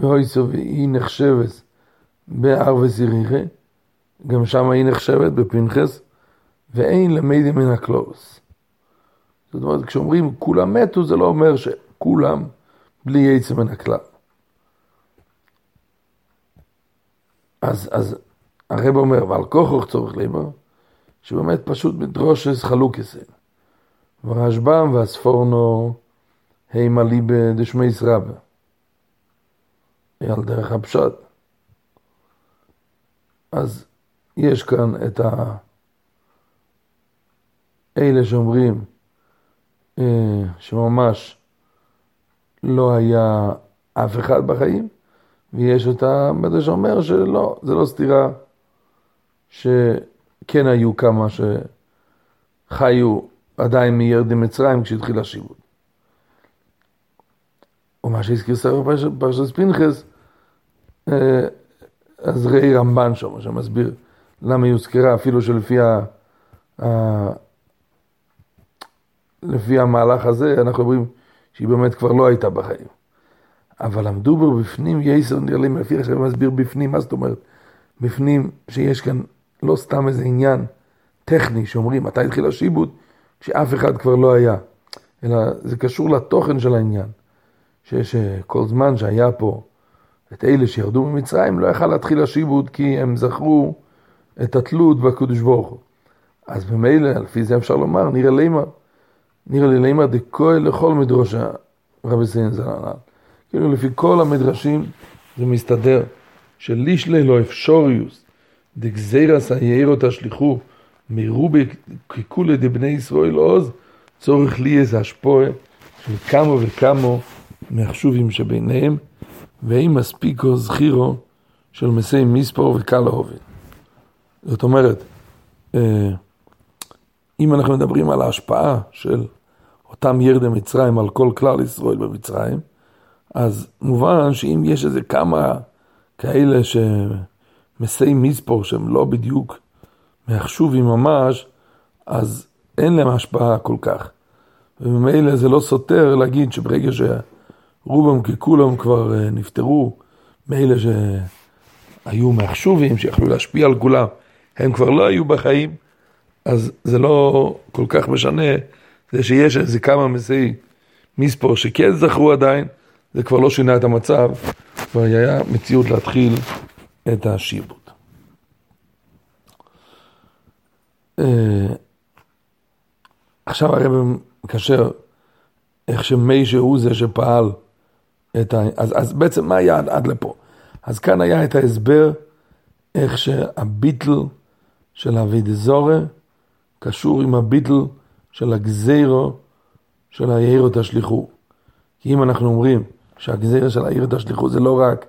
ואויסו והיא נחשבת בהר וזיריחה, גם שם היא נחשבת בפנחס, ואין למדי מן הקלוס. זאת אומרת, כשאומרים כולם מתו, זה לא אומר שכולם בלי יצא מן הכלל. אז, אז הרב אומר, ועל כוכו צורך ליבר, שבאמת פשוט מדרושס חלוקסן. ורשב"ם והספורנו הימה ליבה דשמייס רבה. על דרך הפשט. אז יש כאן את ה... אלה שאומרים אה, שממש לא היה אף אחד בחיים, ויש את המדרש שאומר שלא, זה לא סתירה, שכן היו כמה שחיו עדיין מירד מצרים כשהתחיל השיבוד. ומה שהזכיר ספר פרשת פנחס, אז ראי רמב"ן שם, שמסביר למה היא הוזכרה, אפילו שלפי ה... לפי המהלך הזה, אנחנו אומרים שהיא באמת כבר לא הייתה בחיים. אבל עמדו בו בפנים יסר נראים, לפי שאני מסביר בפנים, מה זאת אומרת? בפנים שיש כאן לא סתם איזה עניין טכני שאומרים מתי התחיל השיבוט, כשאף אחד כבר לא היה, אלא זה קשור לתוכן של העניין. שיש כל זמן שהיה פה את אלה שירדו ממצרים, לא יכל להתחיל השיבוט כי הם זכרו את התלות בקדוש ברוך הוא. אז ממילא, לפי זה אפשר לומר, נראה לימה, נראה לי לימה דקוי לכל מדרושה רבי סיין זלנן. כאילו לפי כל המדרשים זה מסתדר, שלישלי לא אפשוריוס, דגזירס היעירו תשליכו, מרובי ככולי דבני ישראל עוז, צורך לי איזה השפועה של כמה וכמה מהחשובים שביניהם, ואם מספיקו זכירו של מסי מספור וקל ההובין. זאת אומרת, אה, אם אנחנו מדברים על ההשפעה של אותם ירדי מצרים על כל כלל ישראל במצרים, אז מובן שאם יש איזה כמה כאלה שמסי מספור שהם לא בדיוק מחשובים ממש, אז אין להם השפעה כל כך. וממילא זה לא סותר להגיד שברגע שרובם ככולם כבר אה, נפטרו, מאלה שהיו מחשובים, שיכלו להשפיע על כולם, הם כבר לא היו בחיים, אז זה לא כל כך משנה, זה שיש איזה כמה מסי מספור שכן זכרו עדיין, זה כבר לא שינה את המצב, כבר היה מציאות להתחיל את השיבוט. אה, עכשיו הרב מקשר איך שמיישה הוא זה שפעל את ה... אז, אז בעצם מה היה עד, עד לפה? אז כאן היה את ההסבר איך שהביטל של אבידזורה קשור עם הביטל של הגזירו של היעירו תשליכו. כי אם אנחנו אומרים שהגזירה של העיר תשליכו זה לא רק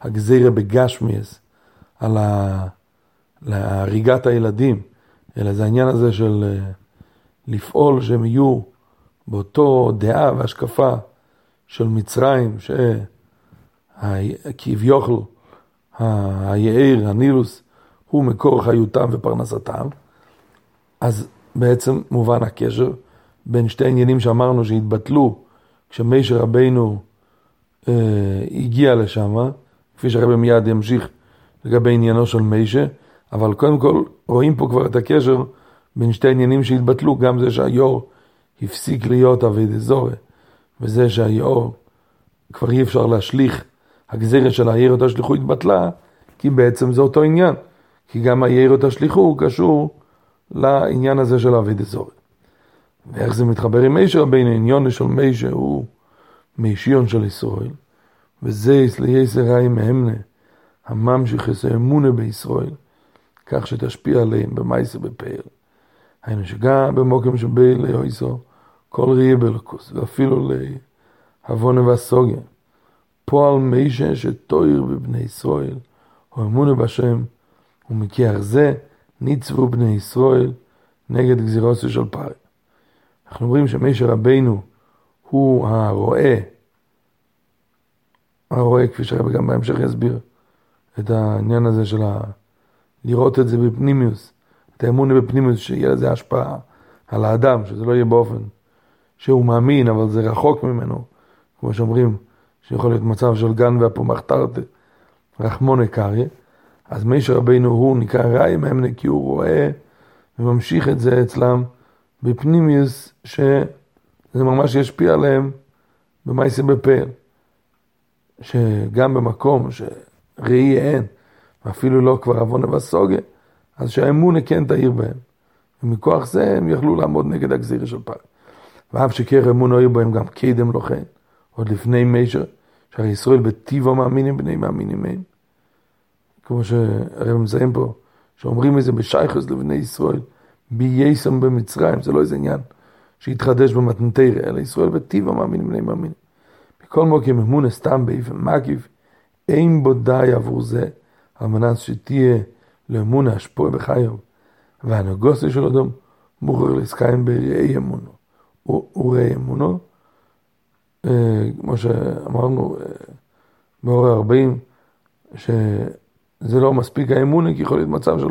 הגזירה בגשמיאס על ה... להריגת הילדים, אלא זה העניין הזה של אה, לפעול שהם יהיו באותו דעה והשקפה של מצרים, שכביכול היעיר, הנילוס, הוא מקור חיותם ופרנסתם, אז בעצם מובן הקשר בין שתי עניינים שאמרנו שהתבטלו כשמישר רבינו אה, הגיע לשם, כפי שהרבי מיד ימשיך לגבי עניינו של מישה, אבל קודם כל רואים פה כבר את הקשר בין שתי עניינים שהתבטלו, גם זה שהיור הפסיק להיות אבי דזורי, וזה שהיור כבר אי אפשר להשליך, הגזירת של היערות השליחו התבטלה, כי בעצם זה אותו עניין, כי גם היערות השליחו קשור לעניין הזה של אבי דזורי. ואיך זה מתחבר עם מישה רבינו, עניון של מישה הוא מישיון של ישראל, וזה יסר ראי מהמנה, הממשיך את האמונה בישראל, כך שתשפיע עליהם במייסר בפאר. היינו שגם במוקם של בי לאויסו, כל ראי בלקוס, ואפילו להבונה והסוגיה. פועל מישה שתויר בבני ישראל, או אמונה בשם, ומכיח זה ניצבו בני ישראל נגד גזירוסו של פאר. אנחנו אומרים שמישה רבינו הוא הרואה, הרואה, כפי שהרבי גם בהמשך יסביר, את העניין הזה של ה... לראות את זה בפנימיוס, את האמון בפנימיוס, שיהיה לזה השפעה על האדם, שזה לא יהיה באופן שהוא מאמין, אבל זה רחוק ממנו, כמו שאומרים, שיכול להיות מצב של גן ואפומח תרתי, רחמוני קריה, אז מי שרבינו הוא נקרא ראי מאמנה, כי הוא רואה וממשיך את זה אצלם בפנימיוס, שזה ממש ישפיע עליהם במייסי בפר, שגם במקום שראי אין, ואפילו לא כבר עוונה וסוגה, אז שהאמונה כן תאיר בהם. ומכוח זה הם יכלו לעמוד נגד הגזירה של פר. ואף שכר אמונה היו בהם גם קדם לא כן, עוד לפני מישר, שהרי ישראל בטיבו מאמינים בני מאמינים הם. כמו שהרב מזהים פה, שאומרים את זה בשייכוס לבני ישראל, בייסם במצרים, זה לא איזה עניין שהתחדש במתנתרא, אלא ישראל בטיבו מאמינים בני מאמינים. מכל מוקם אמונה סתם באיפן מקיף, אין בו די עבור זה. על מנת שתהיה לאמון השפוע בחיו, והנגוסי של אדום מוכר לעסקיים בראי אמונו. הוא ראי אמונו, אה, כמו שאמרנו אה, באור ה-40, שזה לא מספיק האמונה, כי יכול להיות מצב של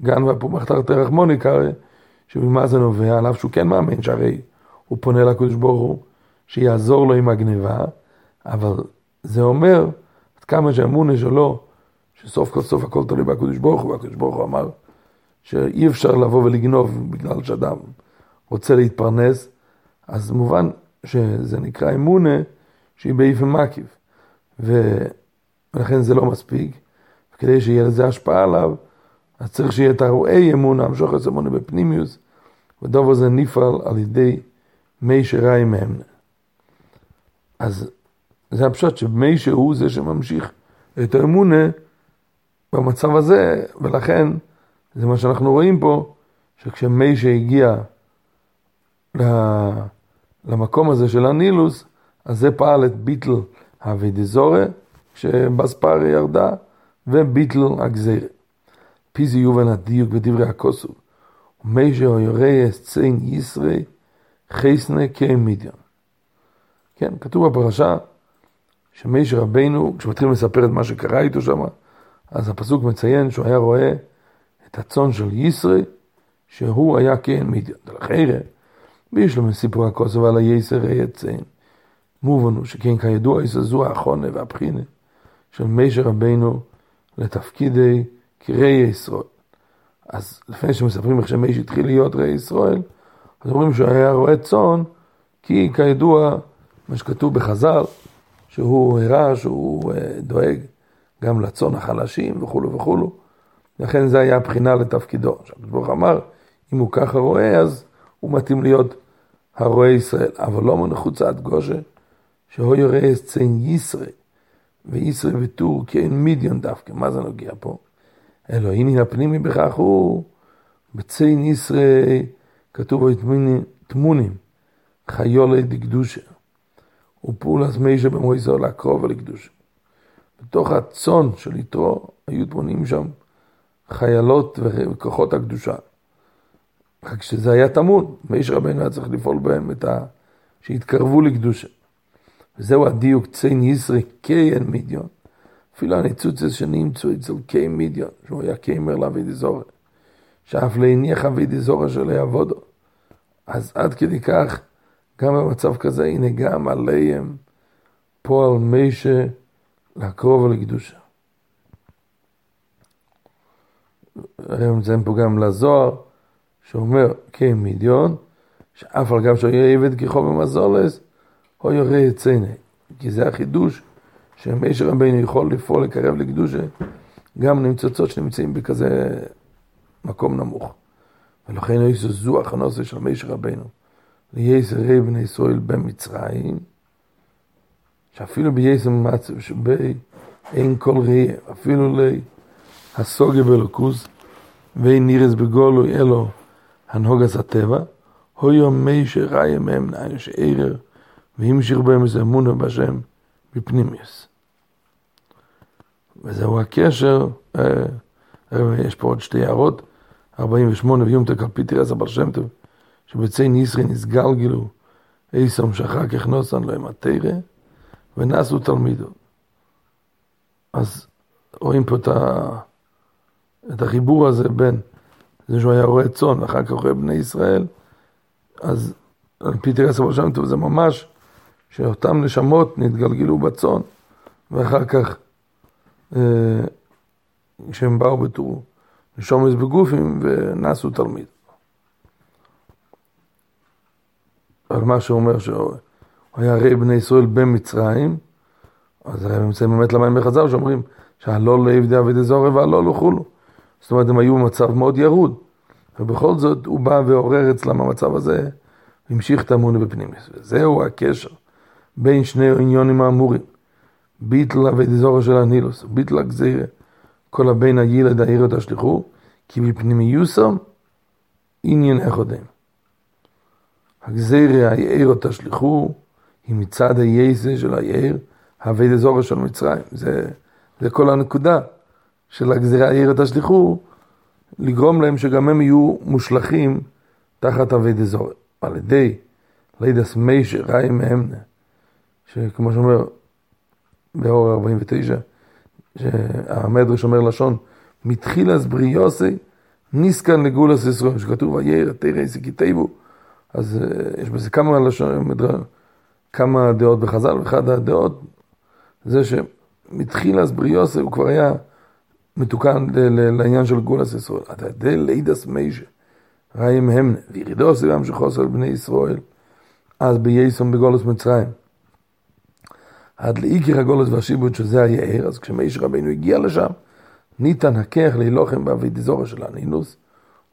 גן והפומח תחת רחמוני קרא, שממה זה נובע, על אף שהוא כן מאמין, שהרי הוא פונה לקדוש ברוך הוא, שיעזור לו עם הגניבה, אבל זה אומר, עד כמה שהאמונה שלו, שסוף כל סוף הכל תלוי בקדוש ברוך הוא, והקדוש ברוך הוא אמר שאי אפשר לבוא ולגנוב בגלל שאדם רוצה להתפרנס, אז מובן שזה נקרא אמונה שהיא באיפן מקיף, ולכן זה לא מספיק, וכדי שיהיה לזה השפעה עליו, אז צריך שיהיה את הרועי אמונה, המשוך את אמונה בפנימיוס, ודובר זה נפעל על ידי מי שראי מהם. אז זה הפשט שמי שהוא זה שממשיך את האמונה במצב הזה, ולכן זה מה שאנחנו רואים פה, שכשמי שהגיע למקום הזה של הנילוס, אז זה פעל את ביטל האבידיזורה, כשבספר ירדה, וביטל הגזירה. פיזי יובן הדיוק בדברי הכוסו. ומי שיורא אסציין ישרי, חייסנה כמידיון. כן, כתוב בפרשה שמיישר רבינו, כשמתחילים לספר את מה שקרה איתו שם, אז הפסוק מציין שהוא היה רואה את הצאן של ישרי, שהוא היה כן מידיון. ולחיירה, בישלום סיפור הכוסף על היסר היציין. מובנו שכן כידוע זו האחרונה והבחינה של מיישר רבינו לתפקידי כראי ישראל. אז לפני שמספרים איך שמיישר התחיל להיות ראי ישראל, אז אומרים שהוא היה רועה צאן, כי כידוע, מה שכתוב בחז"ל, שהוא הראה שהוא אה, דואג גם לצאן החלשים וכולו וכולו. לכן זה היה הבחינה לתפקידו. עכשיו, ברוך אמר, אם הוא ככה רואה, אז הוא מתאים להיות הרועה ישראל. אבל לא מנחוץ עד גושה, שהוא יראה צאן ישרי, וישרי וטור כאין מידיון דווקא. מה זה נוגע פה? אלוהיני הפנימי בכך הוא בצאן ישרי כתוב בו תמונים, חיולי דקדושה, ופעולת מישה במויסו לקרוב ולקדושה. בתוך הצאן של יתרו היו תמונים שם חיילות וכוחות הקדושה. רק שזה היה טמון, מיש רבנו היה צריך לפעול בהם את ה... שהתקרבו לקדושה. וזהו הדיוק ציין ישרי קיין מידיון. אפילו הניצוצס שנמצאו אצל קיין מידיון, שהוא היה קיימר לאבידי זורי. שאף להניח אבידי זורי שלא יעבודו. אז עד כדי כך, גם במצב כזה, הנה גם עליהם פועל מישה לקרוב ולקדושה. היום נמצאים פה גם לזוהר, שאומר, כן, מידיון, שאף על גב שיהיה עבד כחוב ומזולס, או יורה יצאנה. כי זה החידוש, שמשה רבינו יכול לפעול לקרב לקדושה, גם למצוצות שנמצאים בכזה מקום נמוך. ולכן יש זו הכנוסה של משה. לייסר רי בני ישראל במצרים, שאפילו בייסר מצב שבי אין כל ראי, אפילו לי הסוגיה בלוקוס, ואין נירס בגולו אלו הנהוגס הטבע, הויו מי שראי מהם נעין שערר, והמשיך בהם איזה אמונה בשם בפנימיוס. וזהו הקשר, יש פה עוד שתי הערות, 48 ויום תקלפי תירס הבר שם טוב, שבצי ניסרי נסגלגלו איסום שאחר כך נוסן לו עם התרא, ונסו תלמידו. אז רואים פה. את החיבור הזה בין זה שהוא היה רועה צאן ואחר כך רואה בני ישראל, אז על פי תירס הבר שם טוב זה ממש שאותם נשמות נתגלגלו בצאן, ואחר כך אה, כשהם באו בתור נשומס בגופים ונסו תלמיד. על מה שאומר שהוא היה ראי בני ישראל במצרים, אז היה נמצאים באמת למים בחז"ל שאומרים שהלא לעבדי אבידי זורי והלא לכולו. זאת אומרת, הם היו במצב מאוד ירוד, ובכל זאת הוא בא ועורר אצלם המצב הזה, והמשיך את האמונה בפנימיס. וזהו הקשר בין שני העניונים האמורים. ביטל אבידי זורי של הנילוס, ביטל הגזירה, כל הבן הילד העיר תשליכו, כי בפנימיוסם עניין אחודם. הגזירה היער תשליכו, היא מצד היסה של היער, הווי דזורי של מצרים. זה, זה כל הנקודה. של הגזירה העיר את השליחו, לגרום להם שגם הם יהיו מושלכים תחת אבי דזור. על ידי לידס מיישר, ראי מהמנה, שכמו שאומר באור 49, שהמדרש אומר לשון, מתחילס בריוסי, ניסקן לגולס ישראל, שכתוב וירא תרא עסק יתיבו, אז uh, יש בזה כמה לשון, כמה דעות בחז"ל, ואחד הדעות זה שמתחילס בריוסי הוא כבר היה מתוקן לעניין של גולס ישראל. אתה יודע לידס מיישה, ראיים הם, וירידוס גם שחוסר על בני ישראל, אז בייסום בגולס מצרים. עד לאיקר הגולס והשיבוד שזה היער, אז כשמייש רבינו הגיע לשם, ניתן הכך להילוכם באבידיזורה של הנינוס,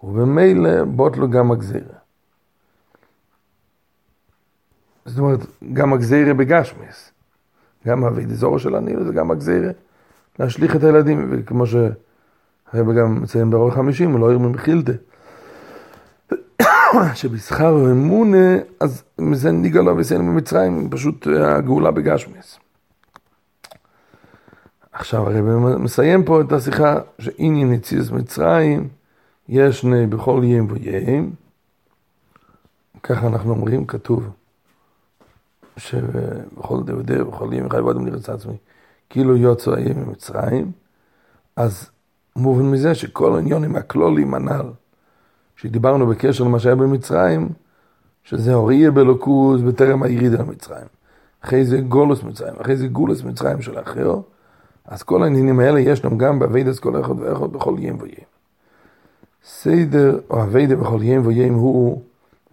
ובמילא בוט לו גם הגזירה. זאת אומרת, גם הגזירה בגשמיס. גם האבידיזורה של הנינוס וגם הגזירה. להשליך את הילדים, וכמו שהרבא גם מציין באורך חמישים, הוא לא עיר ממחילתה. שבשכר אמונה, אז מזה נגלה וסיינו ממצרים, פשוט הגאולה בגשמיס. עכשיו הרב מסיים פה את השיחה שעניין יציאס מצרים, יש שני בכל יים ויים, ככה אנחנו אומרים, כתוב, שבכל דודי ובכל יים חייב אדם לרצות עצמי, כאילו יוצא איים ממצרים, אז מובן מזה שכל העניונים הכלולים הנ"ל, שדיברנו בקשר למה שהיה במצרים, שזה אוריה בלוקוז בטרם הירידה למצרים. אחרי זה גלות מצרים, אחרי זה גלות מצרים של אחר, אז כל העניינים האלה יש לנו גם בעבודת כל אחד ואחד בכל יום ויום. סדר או עבודה בכל יום ויום הוא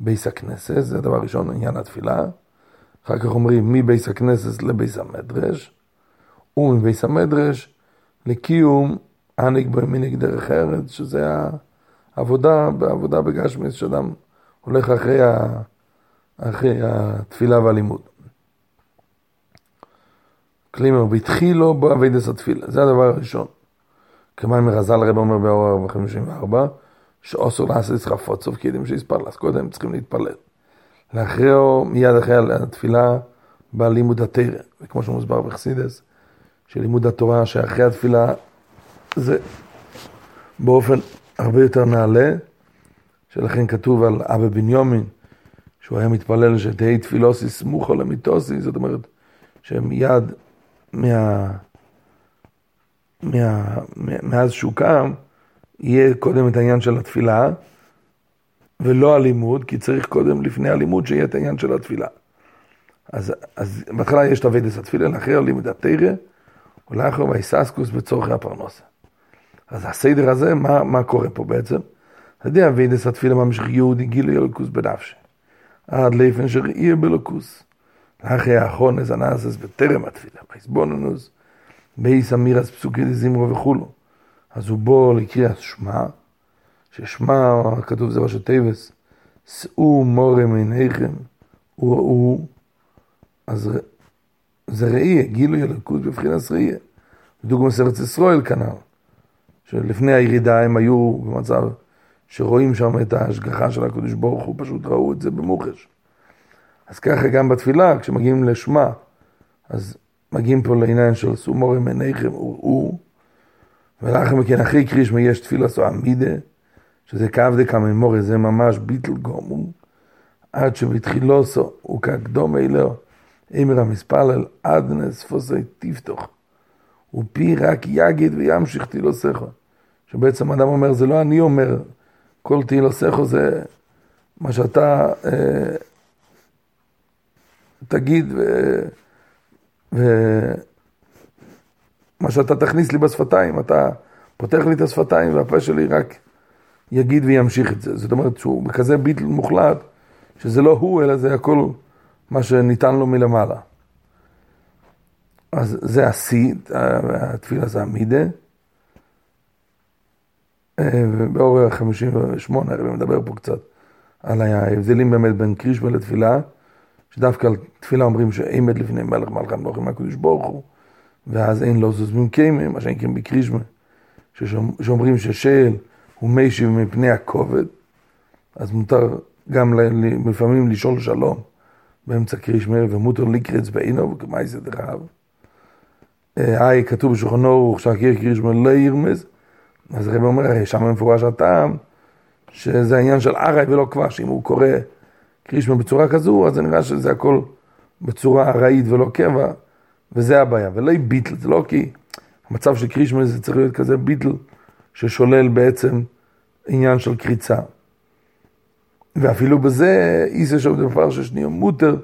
בית הכנסת, זה הדבר ראשון, עניין התפילה. אחר כך אומרים מבית הכנסת לבית המדרש, ומבית המדרש לקיום הנהג בהם מנהג דרך ארץ, שזה העבודה, בעבודה בגשמיות, שאדם הולך אחרי, ה, אחרי התפילה והלימוד. כלימר, והתחילו בו אבידס התפילה, זה הדבר הראשון. כמובן מרז"ל הרב אומר באור 54, שאוסר לעשות חפוצוב כי יודעים שיספר, אז קודם צריכים להתפלל. לאחריו, מיד אחרי התפילה, בא לימוד התרא, וכמו שמוסבר בחסידס, שלימוד התורה שאחרי התפילה זה באופן הרבה יותר נעלה, שלכן כתוב על אבא בניומין, שהוא היה מתפלל שתהי תפילוסי סמוכו למיתוסי, זאת אומרת שמיד מה, מה, מאז שהוא קם, יהיה קודם את העניין של התפילה, ולא הלימוד, כי צריך קודם, לפני הלימוד, שיהיה את העניין של התפילה. אז, אז בהתחלה יש את אבידס התפילה, לאחר לימוד התרא, ולאחר ויססקוס בצורכי הפרנסה. אז הסדר הזה, מה, מה קורה פה בעצם? יודע, אבידס התפילה ממשיך יהודי גילוי אלוקוס בנפשי. עד לאיפן שראייה בלוקוס. אחרי האחרונס הנאסס בטרם התפילה, בעזבוננוס, בייס אמירס פסוקי דזמרו וכולו. אז הוא בוא לקריאת שמע, ששמע, כתוב זה ראשי תיבס, שאו מורם עיניכם, וראו, אז זה ראייה, גילוי אלוקות בבחינת ראייה. דוגמא ארץ ישראל כנ"ל, שלפני הירידה הם היו במצב שרואים שם את ההשגחה של הקדוש ברוך הוא, פשוט ראו את זה במוחש. אז ככה גם בתפילה, כשמגיעים לשמה, אז מגיעים פה לעניין של סומורים עיניכם וראו, ולאחר מכן אחרי קרישמה יש תפילה סו עמידה, שזה כאב דקה ממורי, זה ממש ביטל גומו, עד שבתחילו סו, הוא כקדום אלו, אמר המספלל, עד נספוסי תפתוך, ופי רק יגיד וימשיך תהילוסךו. שבעצם אדם אומר, זה לא אני אומר, כל תהילוסךו זה מה שאתה אה, תגיד ו... ו... מה שאתה תכניס לי בשפתיים, אתה פותח לי את השפתיים והפה שלי רק יגיד וימשיך את זה. זאת אומרת שהוא בכזה ביטל מוחלט, שזה לא הוא, אלא זה הכל מה שניתן לו מלמעלה. אז זה השיא, התפילה זה המידה. ובאור 58 הרב מדבר פה קצת על ההבדלים באמת בין קרישמה לתפילה. שדווקא על תפילה אומרים שעמד לפני מלך מלך המלוכים מהקדוש ברוך הוא, ואז אין לו זוז ממקיימה, מה שנקראים בקרישמה, שאומרים ששאל הוא מישיב מפני הכובד, אז מותר גם לפעמים לשאול שלום באמצע קרישמה, ומותר לקרץ בעינו וכמאי זה דרב. היי, כתוב בשולחן אורוך שהקיר קרישמה לא ירמז, אז הרב אומר, שם מפורש הטעם, שזה העניין של ארעי ולא כבש, אם הוא קורא קרישמה בצורה כזו, אז זה נראה שזה הכל בצורה ארעית ולא קבע, וזה הבעיה, ולא ביטל, זה לא כי המצב של קרישמה זה צריך להיות כזה ביטל, ששולל בעצם עניין של קריצה. ואפילו בזה, איסה שם דבר ששנייה מותר,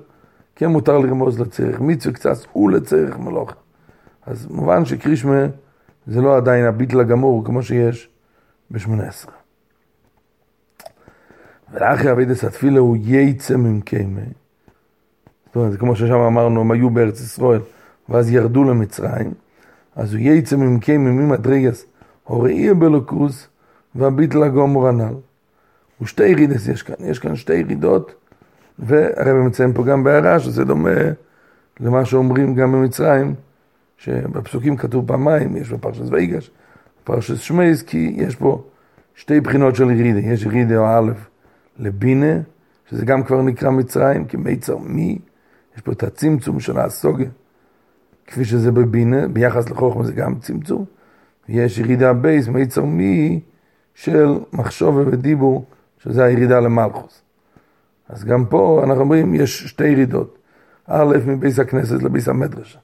כן מותר לרמוז לצריך מצווה קצת ולצריך מלוך. אז מובן שקרישמה זה לא עדיין הביטל הגמור כמו שיש ב-18. ולאחרי אבידס התפילה הוא יצא ממקיימה. זאת אומרת, כמו ששם אמרנו, הם היו בארץ ישראל, ואז ירדו למצרים, אז הוא יצא ממקיימה ממדרגס, הוראי בלוקוס, והביטל הגמור הנ"ל. ושתי ירידס יש כאן, יש כאן שתי ירידות, והרי מציין פה גם בהערה שזה דומה למה שאומרים גם במצרים, שבפסוקים כתוב פעמיים, יש בפרשת ויגש, בפרשת שמייס, כי יש פה שתי בחינות של ירידה, יש ירידה או א' לבינה, שזה גם כבר נקרא מצרים, כמיצר מי, יש פה את הצמצום של הסוגה, כפי שזה בבינה, ביחס לחוכמה זה גם צמצום, יש ירידה בייס, מיצר מי, של מחשוב ודיבור, שזה הירידה למלכוס. אז גם פה אנחנו אומרים, יש שתי ירידות. א', מבייס הכנסת לבייס המדרשה.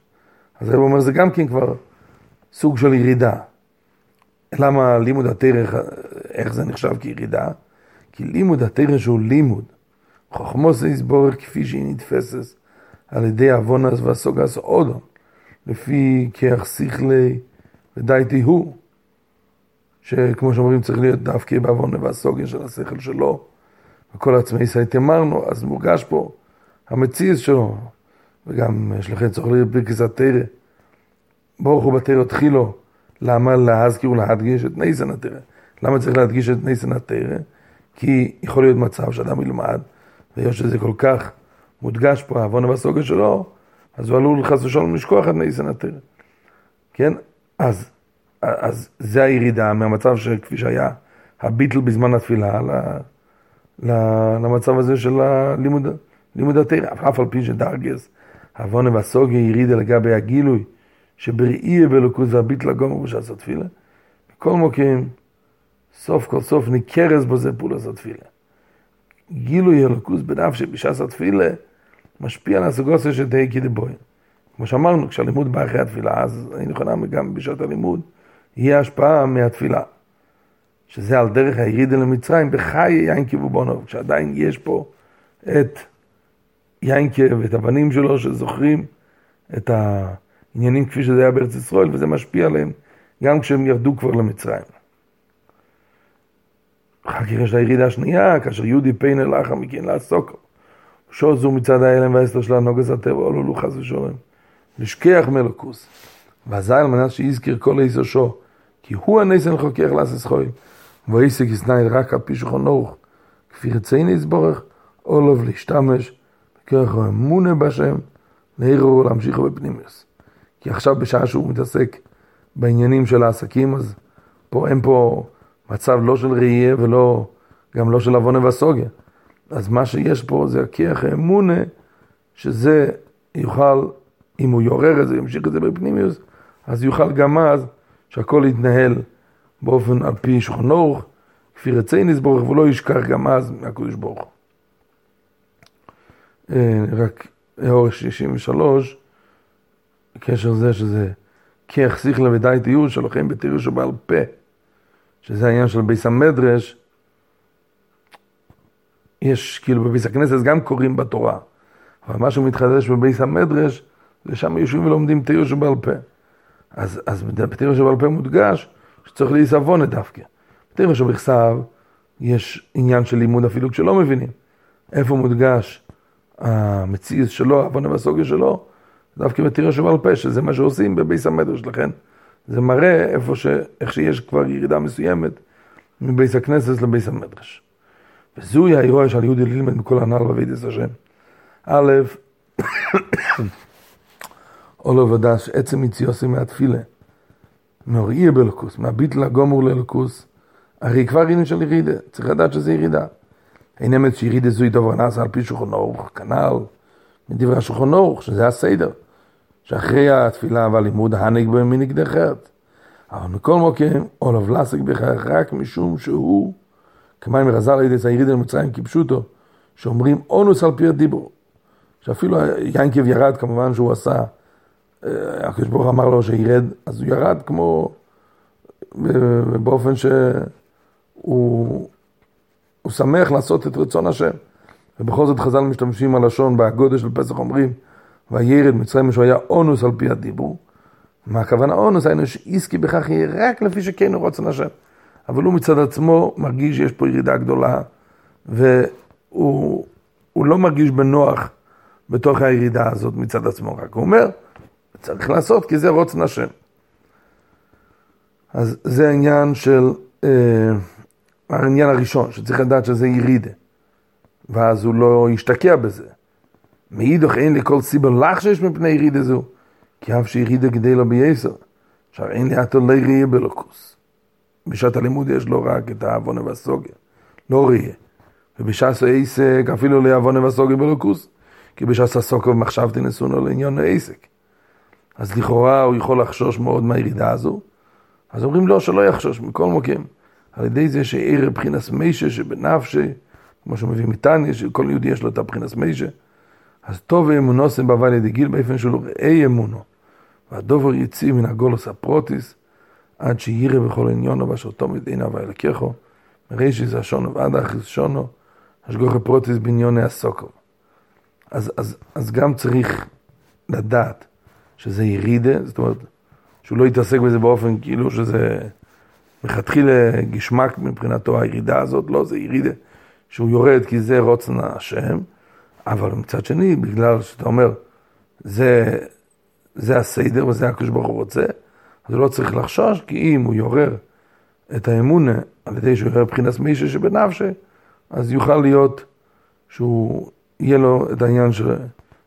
אז הרב אומר, זה גם כן כבר סוג של ירידה. למה לימוד התרח, איך זה נחשב כירידה? כי לימוד התרח שהוא לימוד. חוכמו זה יסבורך כפי שהיא נתפסת על ידי עוונס והסוגס אודון, לפי כיח שכלי ודייתי הוא. שכמו שאומרים צריך להיות דווקא בעוון והסוגיה של השכל שלו, וכל עצמי סייט אמרנו, אז מורגש פה המציאות שלו, וגם יש לכם צורך להיות פרקס התרא. ברוך הוא בתרא תחילו, למה להזכיר ולהדגיש את ניסן התרא? למה צריך להדגיש את ניסן התרא? כי יכול להיות מצב שאדם ילמד, ויש שזה כל כך מודגש פה, העוון והסוגיה שלו, אז הוא עלול חס ושלום לשכוח את ניסן התרא. כן? אז אז זה הירידה מהמצב שכפי שהיה הביטל בזמן התפילה למצב הזה של הלימוד, לימוד התרא, אף על פי שדרגס, עוונה והסוגיה ירידה לגבי הגילוי שבראי באלוקות והביטל הגומר בשעת התפילה. בכל מוקים, סוף כל סוף ניכרס בזה פעולת התפילה. גילוי אלוקות בנפש שבשעת התפילה משפיע על הסוגוסיה של תהי כדבוין. כמו שאמרנו, כשהלימוד בא אחרי התפילה, אז אני נכונה גם בשעת הלימוד. היא ההשפעה מהתפילה. שזה על דרך הירידה למצרים בחיי יינקי ובונוב, כשעדיין יש פה את יינקי ואת הבנים שלו שזוכרים את העניינים כפי שזה היה בארץ ישראל, וזה משפיע עליהם גם כשהם ירדו כבר למצרים. אחר כך יש הירידה השנייה, כאשר יהודי פיין אל מכן לעסוק. שור זו מצד ההלם והאסתר של הנוגס הטבע, עולו לו חס ושלום. לשכח מלוקוס. ואזי על מנת שיזכיר כל איזו שור. כי הוא הניסן חוקר לעשות חוי. ואיסק יסנאי רק על פי שולחן אורך, כפי רציני יסבורך, אולוב להשתמש, בכרך האמונה בשם, להירו ולהמשיך בפנימיוס. כי עכשיו בשעה שהוא מתעסק בעניינים של העסקים, אז פה אין פה מצב לא של ראייה ולא, גם לא של עוונה והסוגיה. אז מה שיש פה זה הכיח האמונה, שזה יוכל, אם הוא יעורר את זה, ימשיך את זה בפנימיוס, אז יוכל גם אז שהכל יתנהל באופן על פי אורך, כפי רצי נסבורך, ולא ישכח גם אז מהקדוש ברוך הוא. אה, רק אורך 63, בקשר לזה שזה כיח שיחלה ודאי תיאור שלכם בתיאור שבעל פה, שזה העניין של ביס המדרש, יש כאילו בביס הכנסת גם קוראים בתורה, אבל מה שמתחדש בביס המדרש, זה שם יושבים ולומדים תיאור שבעל פה. אז, אז בתרא שבעל פה מודגש שצריך להיסבונה דווקא. בתרא שבכסב יש עניין של לימוד אפילו כשלא מבינים. איפה מודגש המציאות שלו, העוונה והסוגיה שלו, דווקא בתרא שבעל פה, שזה מה שעושים בביס המדרש, לכן זה מראה איפה ש... איך שיש כבר ירידה מסוימת מביס הכנסת לביס המדרש. וזוהי האירוע של יהודי ללמד מכל הנ"ל בבידס השם. א', או לא ודש עצם יציוסי מהתפילה, מאוראי בלוקוס, מהביטל הגומור ללוקוס, הרי כבר ראינו של ירידה, צריך לדעת שזה ירידה. אין אמת שירידה זוהי דבר נעשה על פי שולחן אורך, כנ"ל מדברי השולחן אורך, שזה הסדר, שאחרי התפילה והלימוד הנג בהם מנגדי חטא. אבל מכל מוקם, עולב לסק בכך רק משום שהוא, כמים מרזל על ידי צעירי דל מצרים כפשוטו, שאומרים אונוס על פי הדיבור. שאפילו ינקב ירד, כמובן שהוא עשה, הקדוש ברוך אמר לו שירד, אז הוא ירד כמו, באופן שהוא שמח לעשות את רצון השם. ובכל זאת חז"ל משתמשים הלשון בהגודל של פסח אומרים, וירד מצרים שהוא היה אונוס על פי הדיבור. מה הכוונה אונוס? היינו שאיסקי בכך יהיה רק לפי שכן הוא רוצן השם. אבל הוא מצד עצמו מרגיש שיש פה ירידה גדולה, והוא לא מרגיש בנוח בתוך הירידה הזאת מצד עצמו, רק הוא אומר, צריך לעשות כי זה רוצן השם. אז זה העניין של, אה, העניין הראשון, שצריך לדעת שזה ירידה, ואז הוא לא ישתקע בזה. מאידוך אין לי כל סיבה לחשש מפני ירידה זו, כי אף שירידה גדי לו בייסר. עכשיו אין לי עתו לא ראייה בלוקוס. בשעת הלימוד יש לו רק את העוונה והסוגיה, לא ראייה. ובשעת העסק אפילו לעוונה והסוגיה בלוקוס, כי בשעת הסוקו מחשבתי נסונו לעניין העסק. אז לכאורה הוא יכול לחשוש מאוד מהירידה הזו, אז אומרים לו שלא יחשוש מכל מוקם. על ידי זה שעיר בחינס מישה שבנפשי, כמו שמביא מתניה, שכל יהודי יש לו את הבחינס מישה, אז טוב אמונוסם בהווי לידי גיל באופן שלו ראי אמונו. והדובר יציא מן הגולוס הפרוטיס, עד שירא בכל עניונו ואשר תומד עינה ואלקחו, מרישיס השונו ועד האחיס שונו, השגוחי פרוטיס בניוני הסוקו. אז, אז, אז גם צריך לדעת שזה ירידה, זאת אומרת, שהוא לא יתעסק בזה באופן כאילו שזה מלכתחילה גשמק מבחינתו הירידה הזאת, לא, זה ירידה שהוא יורד כי זה רוצן השם, אבל מצד שני, בגלל שאתה אומר, זה, זה הסדר וזה הקדוש ברוך הוא רוצה, אז לא צריך לחשוש, כי אם הוא יורר את האמונה על ידי שהוא יורר מבחינת מישהו שבנפשי, אז יוכל להיות שהוא, יהיה לו את העניין של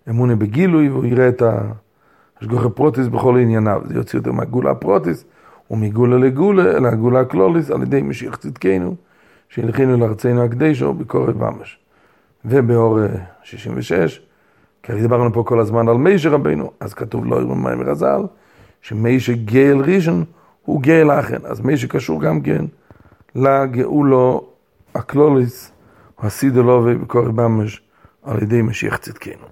אמונה בגילוי, והוא יראה את השגוחי פרוטיס בכל ענייניו. זה יוציא אותו מהגולה הפרוטיס, ומגולה לגולה, אלא הגולה הקלוליס, על ידי משיח צדקנו, שהלכינו לארצנו הקדשו ביקורת ממש. ובאור 66, כי דיברנו פה כל הזמן על מישר רבינו, אז כתוב לא ירום מים רז"ל, שמישר גאל ראשון הוא גאל אחן, אז מישר קשור גם כן לגאולו הקלוליס, הסידו לו ובקורת ממש על ידי משיח צדקנו.